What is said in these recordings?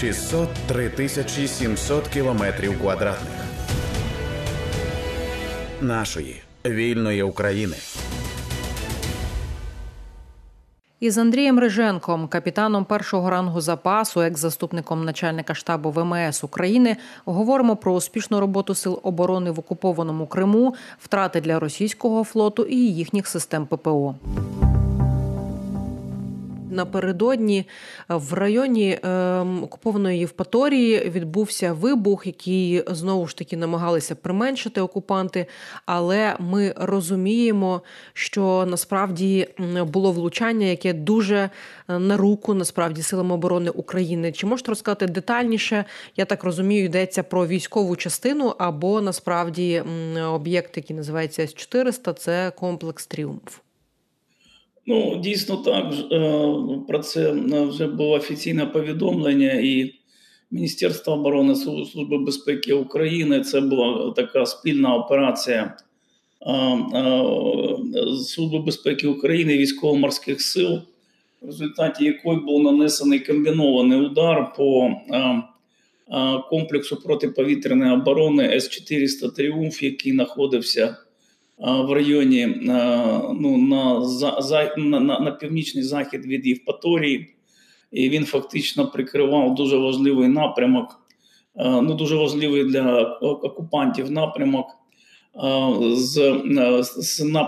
603 тисячі 700 кілометрів квадратних нашої вільної України. Із Андрієм Риженком, капітаном першого рангу запасу, екс-заступником начальника штабу ВМС України, говоримо про успішну роботу сил оборони в окупованому Криму, втрати для російського флоту і їхніх систем ППО напередодні в районі ем, окупованої Євпаторії відбувся вибух, який знову ж таки намагалися применшити окупанти. Але ми розуміємо, що насправді було влучання, яке дуже е, на руку насправді силам оборони України. Чи можете розказати детальніше? Я так розумію, йдеться про військову частину або насправді об'єкт, який називається С 400 це комплекс Тріумф. Ну, дійсно так. Е, про це е, вже було офіційне повідомлення, і Міністерство оборони Служби безпеки України це була така спільна операція Служби безпеки України і військово-морських сил, в результаті якої був нанесений комбінований удар по комплексу протиповітряної оборони С-400 Тріумф, який знаходився в районі ну, на, за, на, на, північний захід від Євпаторії, і він фактично прикривав дуже важливий напрямок, ну дуже важливий для окупантів напрямок з, з на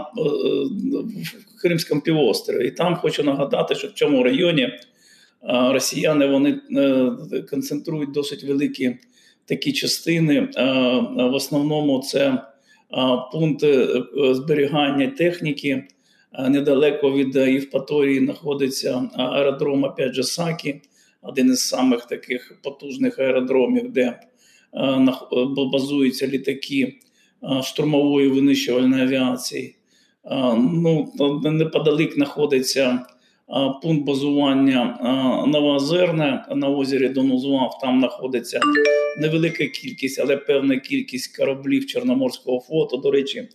в Кримському півострові. І там хочу нагадати, що в цьому районі росіяни вони е, концентрують досить великі такі частини. В основному це пункт е, зберігання техніки. Недалеко від Євпаторії знаходиться аеродром опять же, Сакі, один із самих таких потужних аеродромів, де базуються літаки штурмової винищувальної авіації. Ну, Неподалік знаходиться пункт базування Новоозерне на озері Донузвав. Там знаходиться невелика кількість, але певна кількість кораблів Чорноморського флоту, до речі,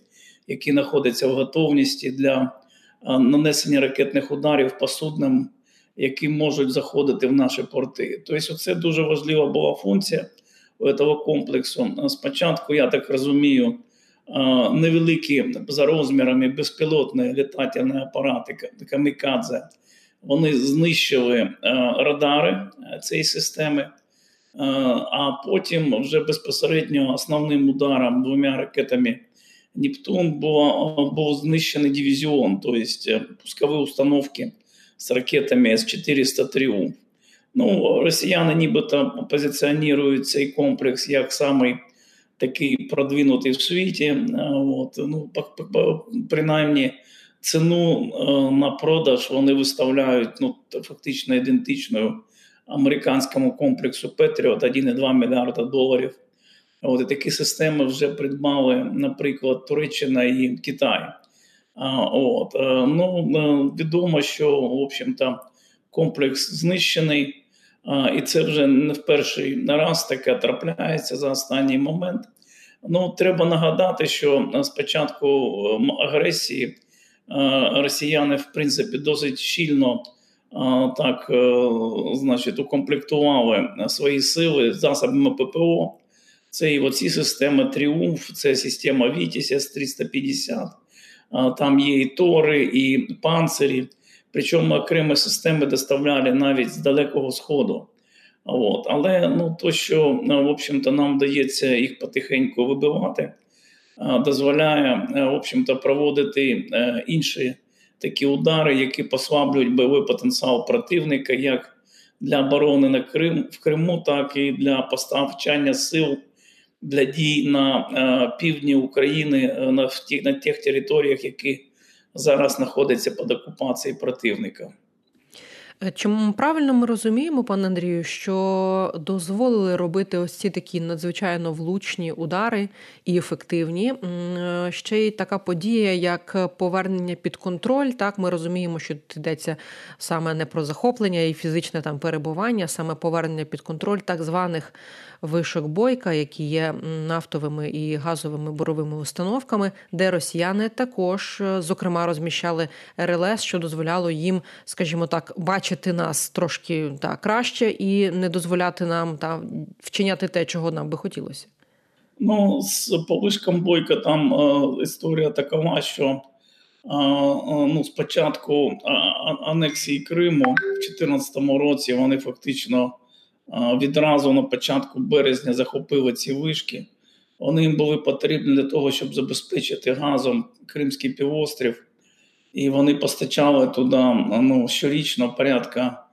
які знаходяться в готовності для нанесення ракетних ударів по суднам, які можуть заходити в наші порти. Тобто, це дуже важлива була функція цього комплексу. Спочатку, я так розумію, невеликі за розмірами безпілотні літательні апарати камікадзе вони знищили е, радари е, цієї системи, е, а потім вже безпосередньо основним ударом двома ракетами Нептун було, був знищений дивізіон, тобто пускові установки з ракетами С-400 Тріумф. Ну, Росіяни нібито позиціонують цей комплекс як самий такий продвинутий в світі. От, ну, Принаймні ціну е, на продаж вони виставляють ну, фактично ідентичною американському комплексу Петріот 1,2 мільярда доларів. От і такі системи вже придбали, наприклад, Туреччина і Китай. От, е, ну, е, Відомо, що в общем-то, комплекс знищений, і це вже не в перший раз таке трапляється за останній момент. Ну, Треба нагадати, що спочатку агресії росіяни, в принципі, досить щільно так, е, значить, укомплектували свої сили засобами ППО. Це і оці системи Тріумф, це система Вітіс С-350, там є і Тори, і панцирі. Причому окремі системи доставляли навіть з далекого сходу. От. Але ну, то, що в общем-то, нам вдається їх потихеньку вибивати, дозволяє е, в общем-то, проводити е, інші такі удари, які послаблюють бойовий потенціал противника, як для оборони на Крим в Криму, так і для поставчання сил для дій на е, півдні України на тих, на тих територіях, які зараз знаходяться під окупацією противника. Е, чому правильно ми розуміємо, пане Андрію, що дозволили робити ось ці такі надзвичайно влучні удари і ефективні? Е, ще й така подія, як повернення під контроль. Так, ми розуміємо, що тут йдеться саме не про захоплення і фізичне там перебування, саме повернення під контроль так званих вишок бойка, які є нафтовими і газовими буровими установками, де росіяни також, е, зокрема, розміщали РЛС, що дозволяло їм, скажімо так, бачити нас трошки та, краще і не дозволяти нам та, вчиняти те, чого нам би хотілося? Ну, з повишком бойка там е, історія такова, що е, ну, спочатку анексії Криму в 2014 році вони фактично відразу на початку березня захопили ці вишки. Вони їм були потрібні для того, щоб забезпечити газом Кримський півострів, і вони постачали туди ну, щорічно порядка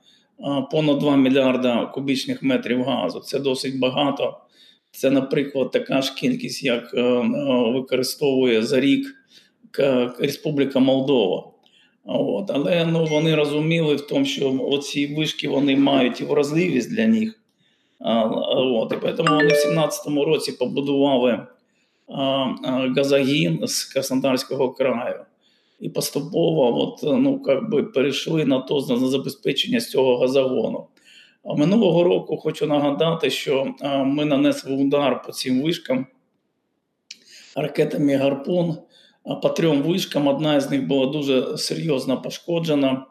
понад 2 мільярда кубічних метрів газу. Це досить багато. Це, наприклад, така ж кількість, як е, е, використовує за рік Республіка Молдова. От. Але ну, вони розуміли в тому, що оці вишки вони мають і вразливість для них. От. І тому вони в 17-му році побудували газогін з Краснодарського краю. І поступово от, ну, как би перейшли на то на забезпечення з цього газогону. А минулого року хочу нагадати, що ми нанесли удар по цим вишкам ракетами Гарпун. По трьом вишкам одна з них була дуже серйозно пошкоджена,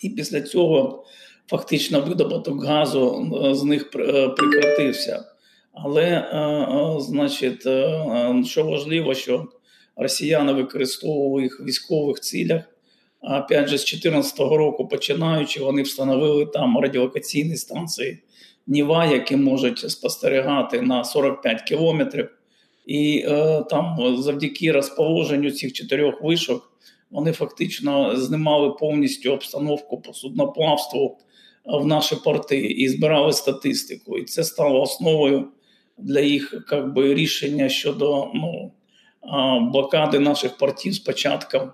і після цього фактично видобуток газу з них е, прекратився. Але, е, е, значить, що важливо, що росіяни використовували їх в військових цілях. Опять же, з 2014 року починаючи, вони встановили там радіолокаційні станції Ніва, які можуть спостерігати на 45 кілометрів. І е, там, завдяки розположенню цих чотирьох вишок, вони фактично знімали повністю обстановку по судноплавству в наші порти і збирали статистику. І це стало основою для їх как би, рішення щодо ну, блокади наших портів з початком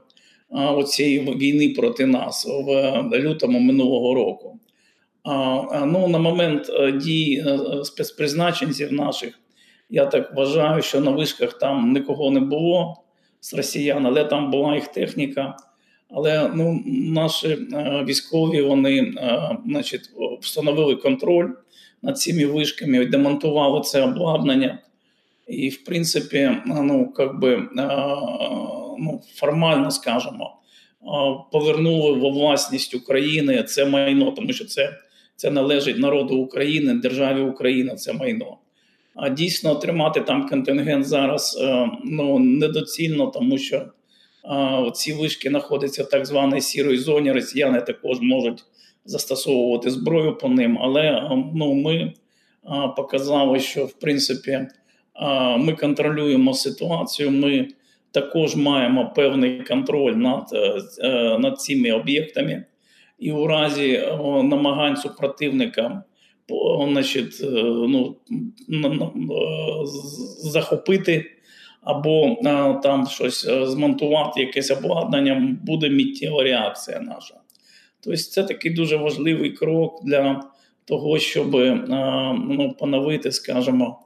цієї війни проти нас в лютому минулого року. Ну, На момент е, е, спецпризначенців наших, я так вважаю, що на вишках там нікого не було з росіян, але там була їх техніка. Але ну, наші е, військові вони значить, встановили контроль над цими вишками, демонтували це обладнання. І, в принципі, ну, как би, ну, формально скажемо, повернули во власність України це майно, тому що це це належить народу України, державі Україна це майно. А дійсно тримати там контингент зараз е, ну, недоцільно, тому що ці вишки знаходяться в так званій сірої зоні. Росіяни також можуть застосовувати зброю по ним, але е, ну, ми показали, що в принципі ми контролюємо ситуацію. Ми також маємо певний контроль над е, е, над цими об'єктами, і у разі е, намагань супротивника значить, ну, захопити або там щось змонтувати, якесь обладнання, буде миттєва реакція наша. Тобто, це такий дуже важливий крок для того, щоб ну, поновити, скажімо,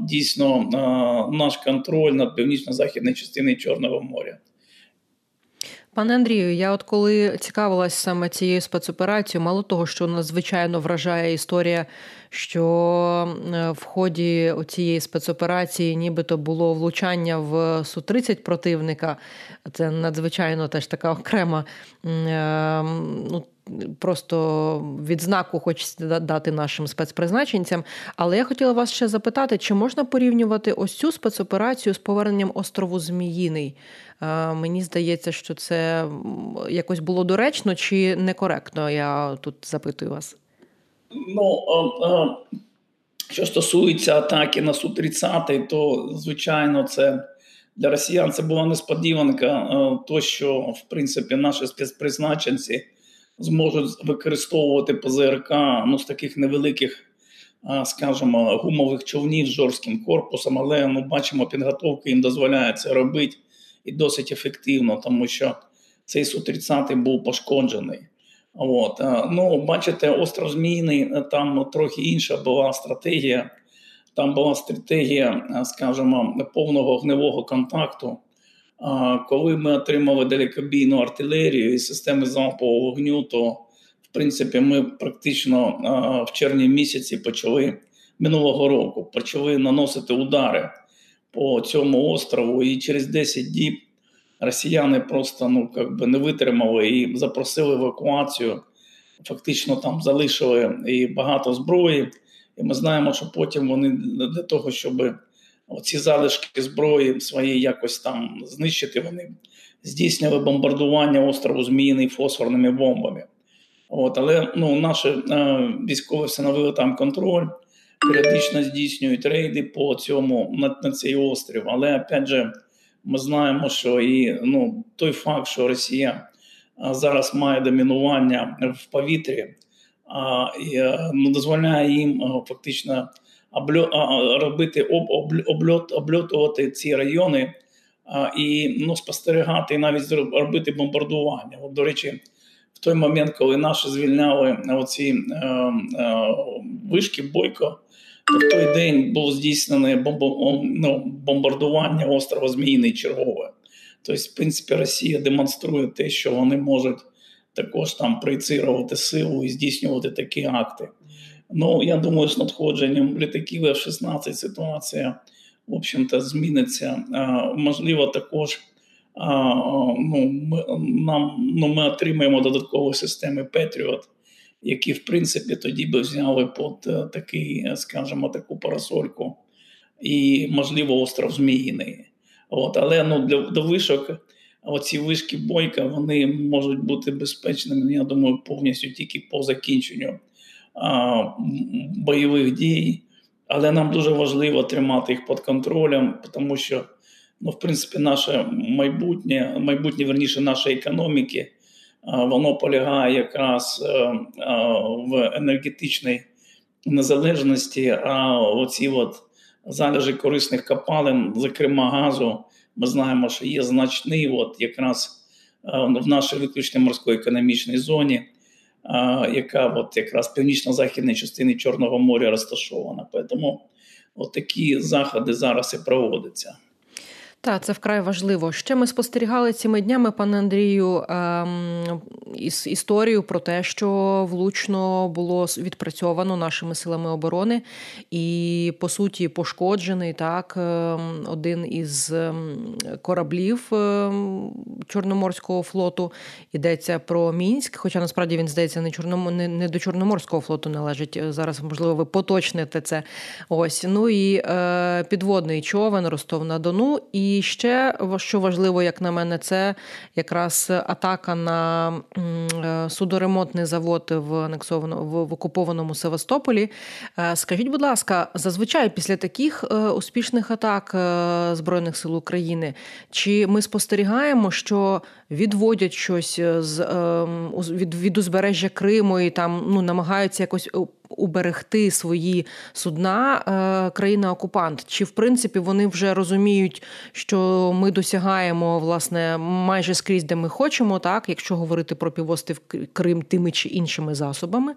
дійсно наш контроль над північно-західною частиною Чорного моря. Пане Андрію, я от коли цікавилась саме цією спецоперацією, мало того, що надзвичайно вражає історія, що в ході цієї спецоперації нібито було влучання в Су-30 противника. Це надзвичайно теж така окрема ем, ну, просто відзнаку хочеться дати нашим спецпризначенцям. Але я хотіла вас ще запитати, чи можна порівнювати ось цю спецоперацію з поверненням острову Зміїний? Мені здається, що це якось було доречно чи некоректно. Я тут запитую вас. Ну, що стосується атаки на Су-30, то звичайно, це для росіян це була несподіванка, то що в принципі наші спецпризначенці зможуть використовувати ПЗРК ну, з таких невеликих, скажімо, гумових човнів з жорстким корпусом, але ну, бачимо, підготовка їм дозволяє це робити і досить ефективно, тому що цей Су-30 був пошкоджений. От. Ну, Бачите, остров Зміїний, там ну, трохи інша була стратегія. Там була стратегія, скажімо, повного огневого контакту. Коли ми отримали далекобійну артилерію і системи залпового вогню, то в принципі ми практично в червні місяці почали минулого року почали наносити удари по цьому острову, і через 10 діб росіяни просто ну як би не витримали і запросили евакуацію фактично там залишили і багато зброї. І ми знаємо, що потім вони для того, щоб ці залишки зброї свої якось там знищити, вони здійснювали бомбардування острову Зміїний фосфорними бомбами. От, Але ну, наші е, військові встановили там контроль, періодично здійснюють рейди по цьому на, на цей острів. Але опять же, ми знаємо, що і ну, той факт, що Росія зараз має домінування в повітрі, а, і, е, ну, дозволяє їм е, фактично робити об, обльот, обльотувати ці райони а, і ну, спостерігати і навіть робити бомбардування. От, До речі, в той момент, коли наші звільняли оці е, е, вишки бойко, то в той день було здійснене бомбо, ну, бомбардування острова Зміїний чергове. Тобто, в принципі, Росія демонструє те, що вони можуть також там проєцирувати силу і здійснювати такі акти. Ну, я думаю, з надходженням літаків F-16 ситуація, в общем-то, зміниться. Можливо, також ну, ми, нам, ну, ми отримаємо додаткові системи Patriot, які, в принципі, тоді би взяли під е, такий, скажімо, таку парасольку, і, можливо, остров Зміїний. От, Але ну, для до вишок, оці вишки бойка, вони можуть бути безпечними, я думаю, повністю тільки по закінченню бойових дій. Але нам дуже важливо тримати їх під контролем, тому що, ну, в принципі, наше майбутнє, майбутнє верніше нашої економіки, воно полягає якраз е, в енергетичній незалежності. А оці от залежі корисних копалин, зокрема газу, ми знаємо, що є значний, от якраз в нашій виключно морської економічній зоні, яка от якраз північно-західній частині Чорного моря розташована. Тому от такі заходи зараз і проводяться. Так, це вкрай важливо. Ще ми спостерігали цими днями, пане Андрію, ем, історію про те, що влучно було відпрацьовано нашими силами оборони, і по суті пошкоджений так ем, один із ем, кораблів ем, Чорноморського флоту. Йдеться про мінськ. Хоча насправді він здається не чорном, не, не до Чорноморського флоту належить. Зараз можливо ви поточните це. Ось ну і е, підводний човен Ростов на Дону. І і ще що важливо, як на мене, це якраз атака на е, судоремонтний завод в анексовано в окупованому Севастополі. Е, скажіть, будь ласка, зазвичай після таких е, успішних атак Збройних сил України, чи ми спостерігаємо, що відводять щось з від, від узбережжя Криму і там ну намагаються якось уберегти свої судна е, країна-окупант? Чи в принципі вони вже розуміють, що ми досягаємо власне майже скрізь, де ми хочемо, так якщо говорити про півострів Крим тими чи іншими засобами,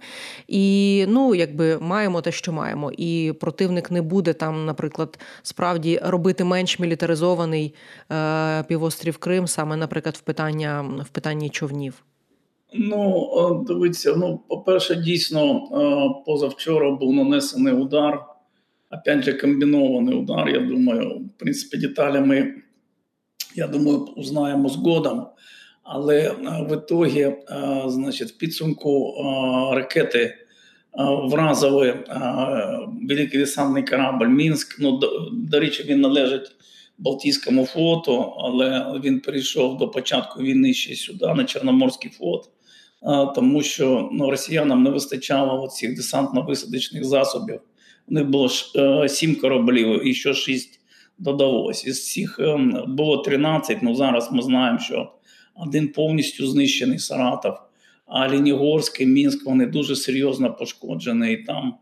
і ну якби маємо те, що маємо, і противник не буде там, наприклад, справді робити менш мілітаризований е, півострів Крим, саме, наприклад, в питання в питанні човнів. Ну, дивіться, ну, по-перше, дійсно, позавчора був нанесений удар. Опять же, комбінований удар. Я думаю, в принципі, деталі ми, я думаю, узнаємо згодом. Але в ітогі, значить, в підсумку ракети вразили великий десантний корабль Мінськ. Ну, до, до речі, він належить Балтійському флоту, але він прийшов до початку війни ще сюди, на Чорноморський флот тому що ну, росіянам не вистачало цих десантно-висадочних засобів. У них було е, сім кораблів і ще шість додалось. Із цих ем, було 13, ну зараз ми знаємо, що один повністю знищений Саратов, а Лінігорський, Мінськ вони дуже серйозно пошкоджені. І там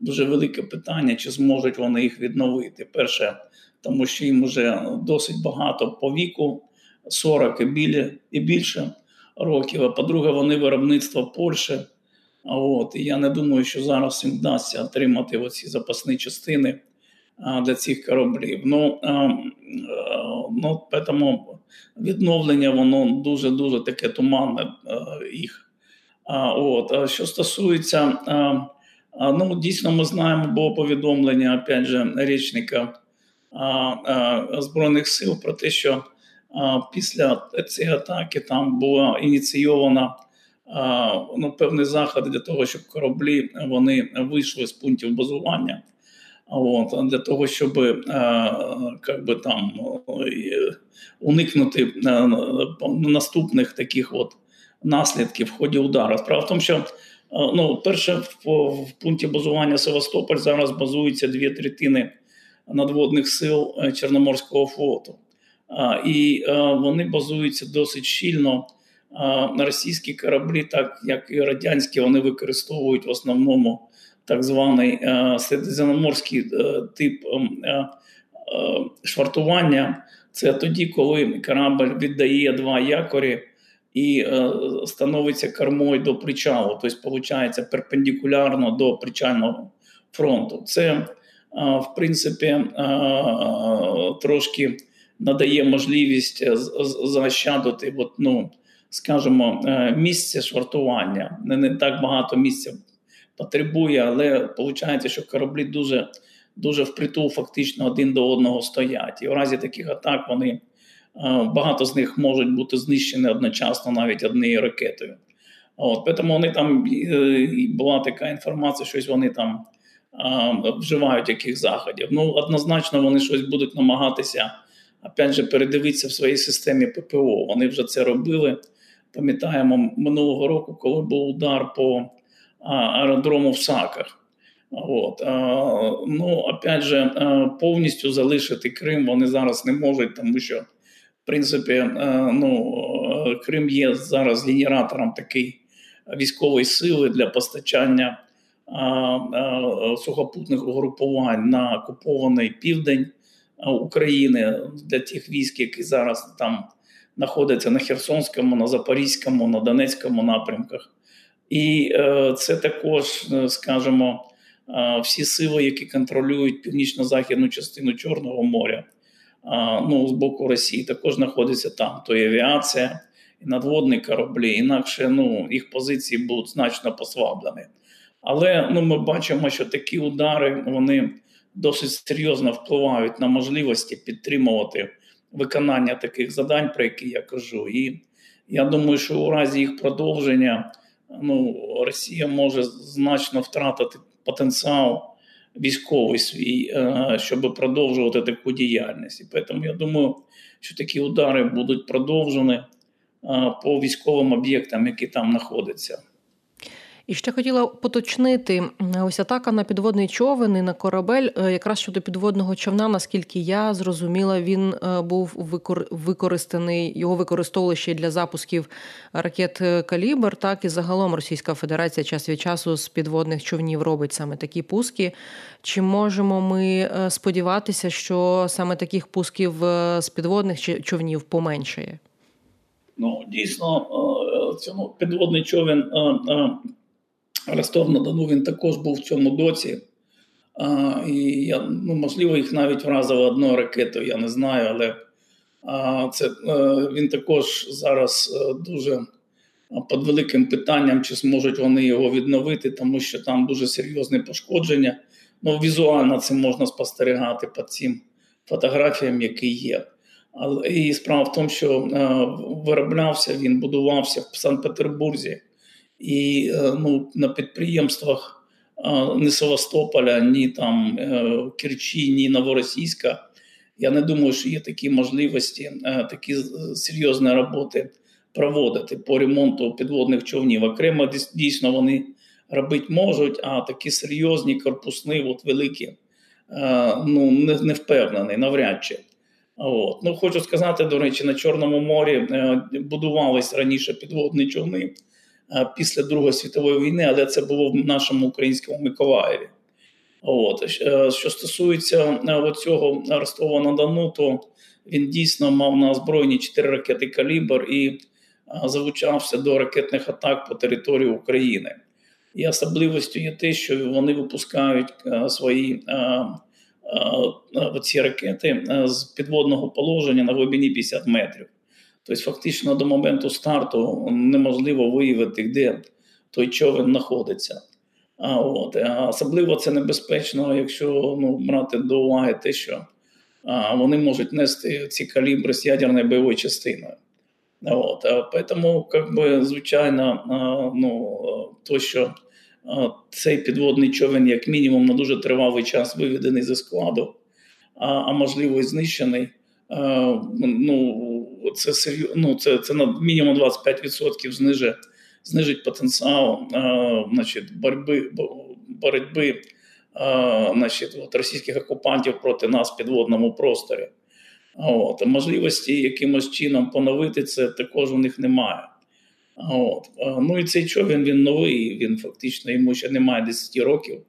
дуже велике питання, чи зможуть вони їх відновити. Перше, тому що їм вже досить багато по віку, 40 і більше років. А по-друге, вони виробництво Польщі. От, І я не думаю, що зараз їм вдасться отримати оці запасні частини а, для цих кораблів. Ну, а, ну, тому відновлення воно дуже-дуже таке туманне а, їх. А, от, а Що стосується, а, а, ну, дійсно, ми знаємо, було повідомлення опять же, річника а, а, Збройних сил про те, що після цієї атаки там була ініційована ну, певні заходи для того, щоб кораблі вони вийшли з пунктів базування. От, для того, щоб как би, там уникнути наступних таких от наслідків в ході удару. Справа в тому, що ну, перше в, пункті базування Севастополь зараз базується дві третини надводних сил е, Чорноморського флоту. І вони базуються досить щільно російські кораблі, так як і радянські, вони використовують в основному так званий е, середземноморський е, тип швартування. Це тоді, коли корабль віддає два якорі і становиться кормою до причалу, тобто, виходить, перпендикулярно до причального фронту. Це в принципі трошки надає можливість е, заощадити, от, ну, скажімо, е, місце швартування. Не, не так багато місця потребує, але виходить, що кораблі дуже дуже впритул фактично один до одного стоять. І в разі таких атак вони е, багато з них можуть бути знищені одночасно навіть однією ракетою. От, Тому вони там була така інформація, що вони там вживають яких заходів. Ну, однозначно, вони щось будуть намагатися опять же, передивитися в своїй системі ППО. Вони вже це робили. Пам'ятаємо минулого року, коли був удар по аеродрому в Саках. От. Ну, опять же, повністю залишити Крим вони зараз не можуть, тому що, в принципі, ну, Крим є зараз генератором такої військової сили для постачання сухопутних угрупувань на окупований південь України для тих військ, які зараз там знаходяться на Херсонському, на Запорізькому, на Донецькому напрямках. І е, це також, е, скажімо, е, всі сили, які контролюють північно-західну частину Чорного моря, ну з боку Росії, також знаходяться там. То і авіація, і надводні кораблі, інакше ну, їх позиції будуть значно послаблені. Але ну, ми бачимо, що такі удари вони досить серйозно впливають на можливості підтримувати виконання таких завдань, про які я кажу. І я думаю, що у разі їх продовження ну, Росія може значно втратити потенціал військовий свій, е, щоб продовжувати таку діяльність. І тому я думаю, що такі удари будуть продовжені е, по військовим об'єктам, які там знаходяться. І ще хотіла поточнити ось атака на підводний човен і на корабель. Е, якраз щодо підводного човна, наскільки я зрозуміла, він е, був використаний, його використовували ще для запусків ракет е, Калібр. Так і загалом Російська Федерація час від часу з підводних човнів робить саме такі пуски. Чи можемо ми сподіватися, що саме таких пусків з підводних човнів поменшає? Ну дійсно, цьому підводний човен Ростов на Дону він також був в цьому доці. А, І я, ну, можливо, їх навіть вразило одною ракетою, я не знаю, але а, це а, е, він також зараз е, дуже під великим питанням, чи зможуть вони його відновити, тому що там дуже серйозне пошкодження. Ну, візуально це можна спостерігати по цим фотографіям, які є. І справа в тому, що е, вироблявся він, будувався в Санкт-Петербурзі і е, ну, на підприємствах ні Севастополя, ні там е, Керчі, ні Новоросійська. Я не думаю, що є такі можливості, е, такі серйозні роботи проводити по ремонту підводних човнів. Окремо дійсно вони робити можуть, а такі серйозні корпусні, от великі, ну не, не впевнений, навряд чи. От. Ну, Хочу сказати, до речі, на Чорному морі будувались раніше підводні човни. Е, після Другої світової війни, але це було в нашому українському Миколаєві. От. Е, що стосується е, цього Ростова на Дону, то він дійсно мав на озброєнні 4 ракети калібр і залучався до ракетних атак по території України. І особливістю є те, що вони випускають свої ці ракети з підводного положення на глибині 50 метрів. Тобто, фактично до моменту старту неможливо виявити, де той човен знаходиться. А от особливо це небезпечно, якщо ну, брати до уваги те, що а, вони можуть нести ці калібри з ядерною бойовою частиною. От, Поэтому, как би, звичайно, ну, то, що цей підводний човен, як мінімум, на дуже тривалий час виведений зі складу, а а можливо і знищений. Ну, Це ну, це, це на мінімум 25% знижить знижить потенціал значить, боротьби боротьби значить, от, російських окупантів проти нас в підводному просторі. От, Можливості якимось чином поновити це також у них немає. От. Ну і цей човен він новий, він фактично йому ще немає 10 років.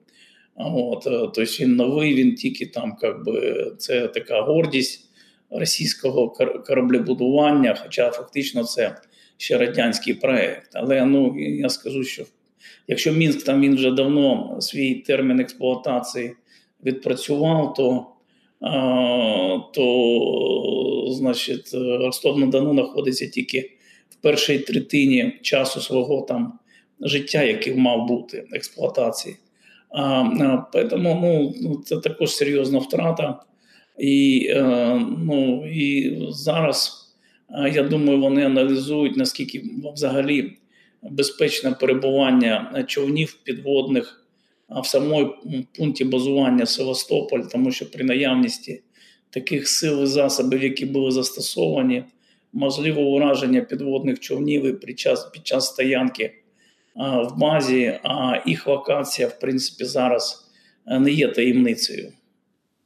От. Тобто він новий, він тільки там, як би, це така гордість російського кораблебудування, хоча фактично це ще радянський проект. Але ну, я скажу, що якщо Мінськ там він вже давно свій термін експлуатації відпрацював, то то значить, Ростов на Дону знаходиться тільки в першій третині часу свого там життя, який мав бути експлуатації. А, Тому ну, це також серйозна втрата. І е, ну, і зараз я думаю, вони аналізують наскільки взагалі безпечне перебування човнів підводних в самому пункті базування Севастополь, тому що при наявності таких сил і засобів, які були застосовані, можливо ураження підводних човнів під час під час стоянки в базі, а їх локація, в принципі, зараз не є таємницею.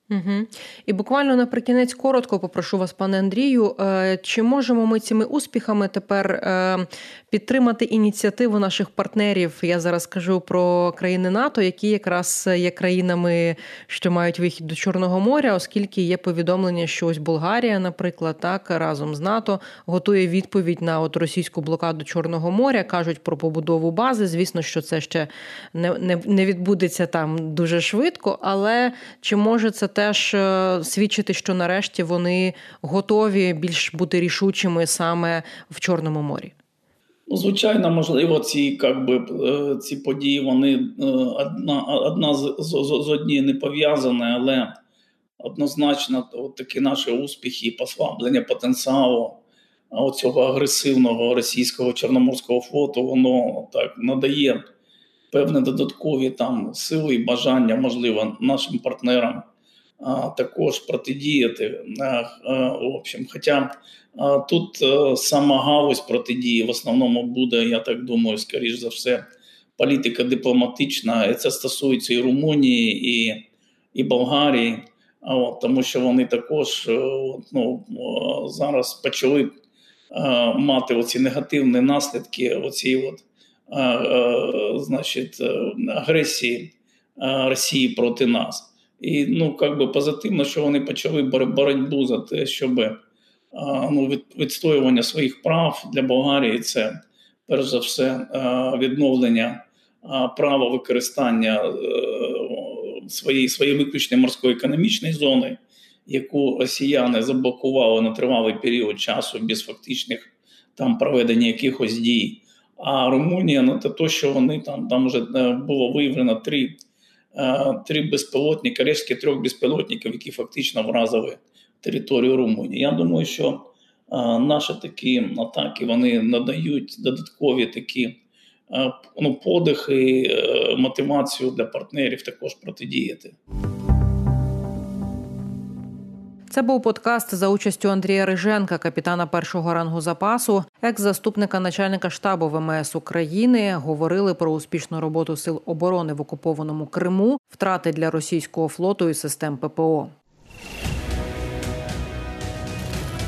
Угу. І буквально наприкінець коротко попрошу вас, пане Андрію. Е, чи можемо ми цими успіхами тепер е, підтримати ініціативу наших партнерів? Я зараз кажу про країни НАТО, які якраз є країнами, що мають вихід до Чорного моря, оскільки є повідомлення, що ось Болгарія, наприклад, так разом з НАТО готує відповідь на от російську блокаду Чорного моря, кажуть про побудову бази. Звісно, що це ще не, не, не відбудеться там дуже швидко, але чи може це? Теж е, свідчити, що нарешті вони готові більш бути рішучими саме в Чорному морі. Ну, звичайно, можливо, ці би, е, ці події вони е, одна одна з, з, з однією не пов'язані, але однозначно от такі наші успіхи, і послаблення потенціалу цього агресивного російського чорноморського флоту, воно так надає певні додаткові там сили і бажання, можливо, нашим партнерам також протидіяти. В общем, Хоча тут е, сама галузь протидії в основному буде, я так думаю, скоріш за все, політика дипломатична. І це стосується і Румунії, і і Болгарії, от, тому що вони також е, ну, зараз почали мати оці негативні наслідки оці от, значить, агресії Росії проти нас. І ну, як би позитивно, що вони почали боротьбу за те, щоб ну, відстоювання своїх прав для Болгарії це перш за все відновлення права використання е, своєї своєї виключної морської економічної зони, яку росіяни заблокували на тривалий період часу без фактичних там проведення якихось дій. А Румунія ну, те, що вони там там вже е, було виявлено три. Е, три безпілотники, рештки трьох безпілотників, які фактично вразили територію Румунії. Я думаю, що е, наші такі атаки вони надають додаткові такі е, ну, подихи, мотивацію для партнерів також протидіяти. Це був подкаст за участю Андрія Риженка, капітана першого рангу запасу, екс-заступника начальника штабу ВМС України. Говорили про успішну роботу сил оборони в окупованому Криму, втрати для російського флоту і систем ППО.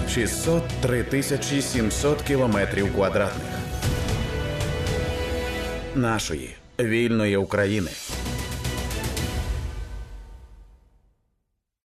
603 тисячі 700 кілометрів квадратних нашої вільної України.